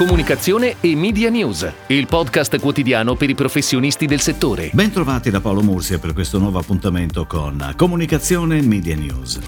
Comunicazione e Media News, il podcast quotidiano per i professionisti del settore. Bentrovati da Paolo Mursia per questo nuovo appuntamento con Comunicazione e Media News.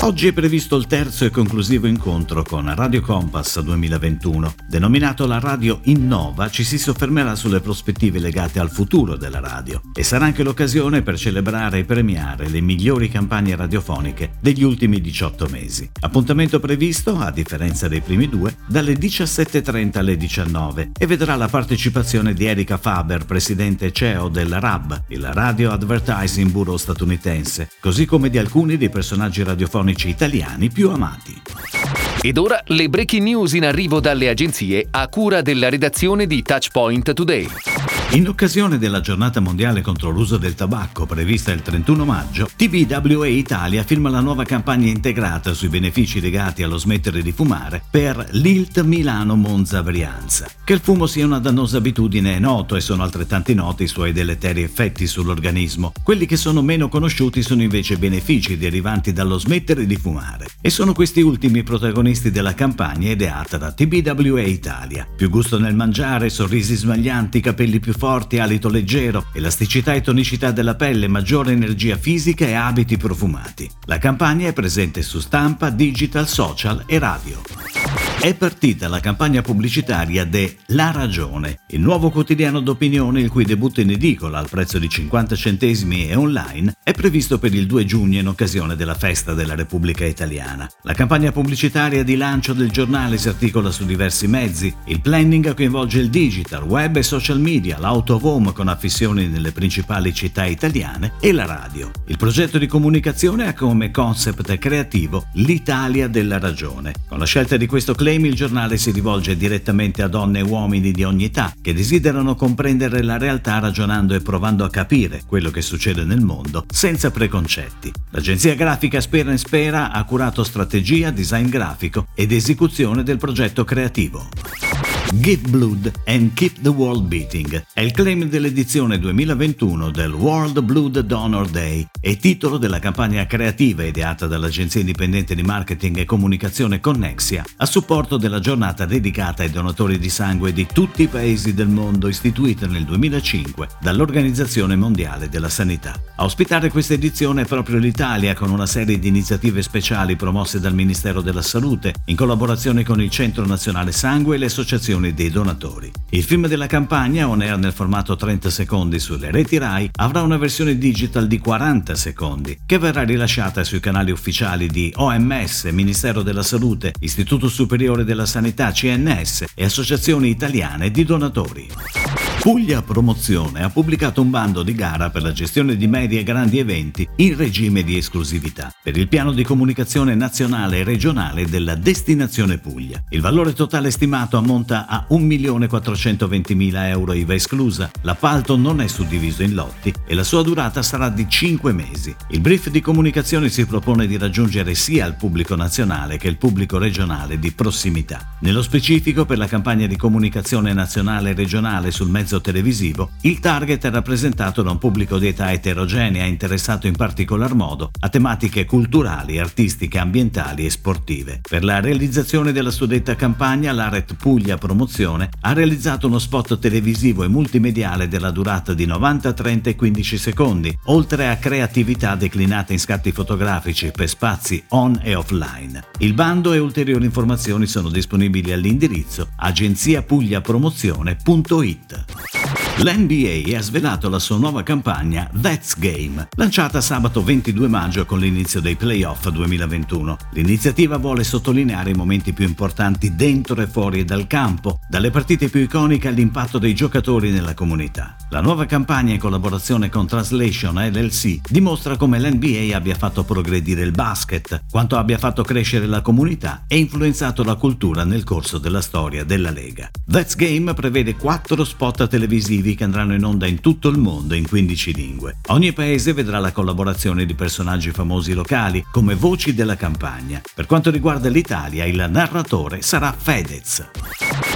Oggi è previsto il terzo e conclusivo incontro con Radio Compass 2021. Denominato la Radio Innova, ci si soffermerà sulle prospettive legate al futuro della radio e sarà anche l'occasione per celebrare e premiare le migliori campagne radiofoniche degli ultimi 18 mesi. Appuntamento previsto, a differenza dei primi due, dalle 17.30 alle 19 e vedrà la partecipazione di Erika Faber, presidente CEO del RAB, il Radio Advertising Bureau statunitense, così come di alcuni dei personaggi radiofonici italiani più amati. Ed ora le breaking news in arrivo dalle agenzie a cura della redazione di Touchpoint Today. In occasione della giornata mondiale contro l'uso del tabacco prevista il 31 maggio, TBWA Italia firma la nuova campagna integrata sui benefici legati allo smettere di fumare per l'ILT Milano Monza Brianza. Che il fumo sia una dannosa abitudine è noto e sono altrettanti noti i suoi deleteri effetti sull'organismo. Quelli che sono meno conosciuti sono invece i benefici derivanti dallo smettere di fumare. E sono questi ultimi protagonisti della campagna ideata da TBWA Italia. Più gusto nel mangiare, sorrisi smaglianti, capelli più forti, alito leggero, elasticità e tonicità della pelle, maggiore energia fisica e abiti profumati. La campagna è presente su stampa, digital, social e radio. È partita la campagna pubblicitaria de La Ragione, il nuovo quotidiano d'opinione il cui debutto in edicola al prezzo di 50 centesimi e online è previsto per il 2 giugno in occasione della festa della Repubblica Italiana. La campagna pubblicitaria di lancio del giornale si articola su diversi mezzi. Il planning coinvolge il digital, web e social media, l'auto home con affissioni nelle principali città italiane e la radio. Il progetto di comunicazione ha come concept creativo l'Italia della ragione. Con la scelta di questo claim il giornale si rivolge direttamente a donne e uomini di ogni età che desiderano comprendere la realtà ragionando e provando a capire quello che succede nel mondo senza preconcetti. L'agenzia grafica Spera Spera ha curato strategia, design grafico ed esecuzione del progetto creativo. Give Blood and Keep the World Beating è il claim dell'edizione 2021 del World Blood Donor Day e titolo della campagna creativa ideata dall'agenzia indipendente di marketing e comunicazione Connexia a supporto della giornata dedicata ai donatori di sangue di tutti i paesi del mondo istituita nel 2005 dall'Organizzazione Mondiale della Sanità. A ospitare questa edizione è proprio l'Italia con una serie di iniziative speciali promosse dal Ministero della Salute in collaborazione con il Centro Nazionale Sangue e le associazioni dei donatori. Il film della campagna, on air nel formato 30 secondi sulle reti RAI, avrà una versione digital di 40 secondi, che verrà rilasciata sui canali ufficiali di OMS, Ministero della Salute, Istituto Superiore della Sanità, CNS e associazioni italiane di donatori. Puglia Promozione ha pubblicato un bando di gara per la gestione di medi e grandi eventi in regime di esclusività per il piano di comunicazione nazionale e regionale della destinazione Puglia. Il valore totale stimato ammonta a 1.420.000 euro IVA esclusa. L'appalto non è suddiviso in lotti e la sua durata sarà di 5 mesi. Il brief di comunicazione si propone di raggiungere sia il pubblico nazionale che il pubblico regionale di prossimità. Nello specifico per la campagna di comunicazione nazionale e regionale sul mezzo mezzo televisivo, il target è rappresentato da un pubblico di età eterogenea interessato in particolar modo a tematiche culturali, artistiche, ambientali e sportive. Per la realizzazione della suddetta campagna, l'Aret Puglia Promozione ha realizzato uno spot televisivo e multimediale della durata di 90, 30 e 15 secondi, oltre a creatività declinate in scatti fotografici per spazi on e offline. Il bando e ulteriori informazioni sono disponibili all'indirizzo agenziapugliapromozione.it. L'NBA ha svelato la sua nuova campagna That's Game, lanciata sabato 22 maggio con l'inizio dei playoff 2021. L'iniziativa vuole sottolineare i momenti più importanti dentro e fuori dal campo, dalle partite più iconiche all'impatto dei giocatori nella comunità. La nuova campagna in collaborazione con Translation LLC dimostra come l'NBA abbia fatto progredire il basket, quanto abbia fatto crescere la comunità e influenzato la cultura nel corso della storia della Lega. That's Game prevede quattro spot televisivi che andranno in onda in tutto il mondo in 15 lingue. Ogni paese vedrà la collaborazione di personaggi famosi locali come voci della campagna. Per quanto riguarda l'Italia, il narratore sarà Fedez.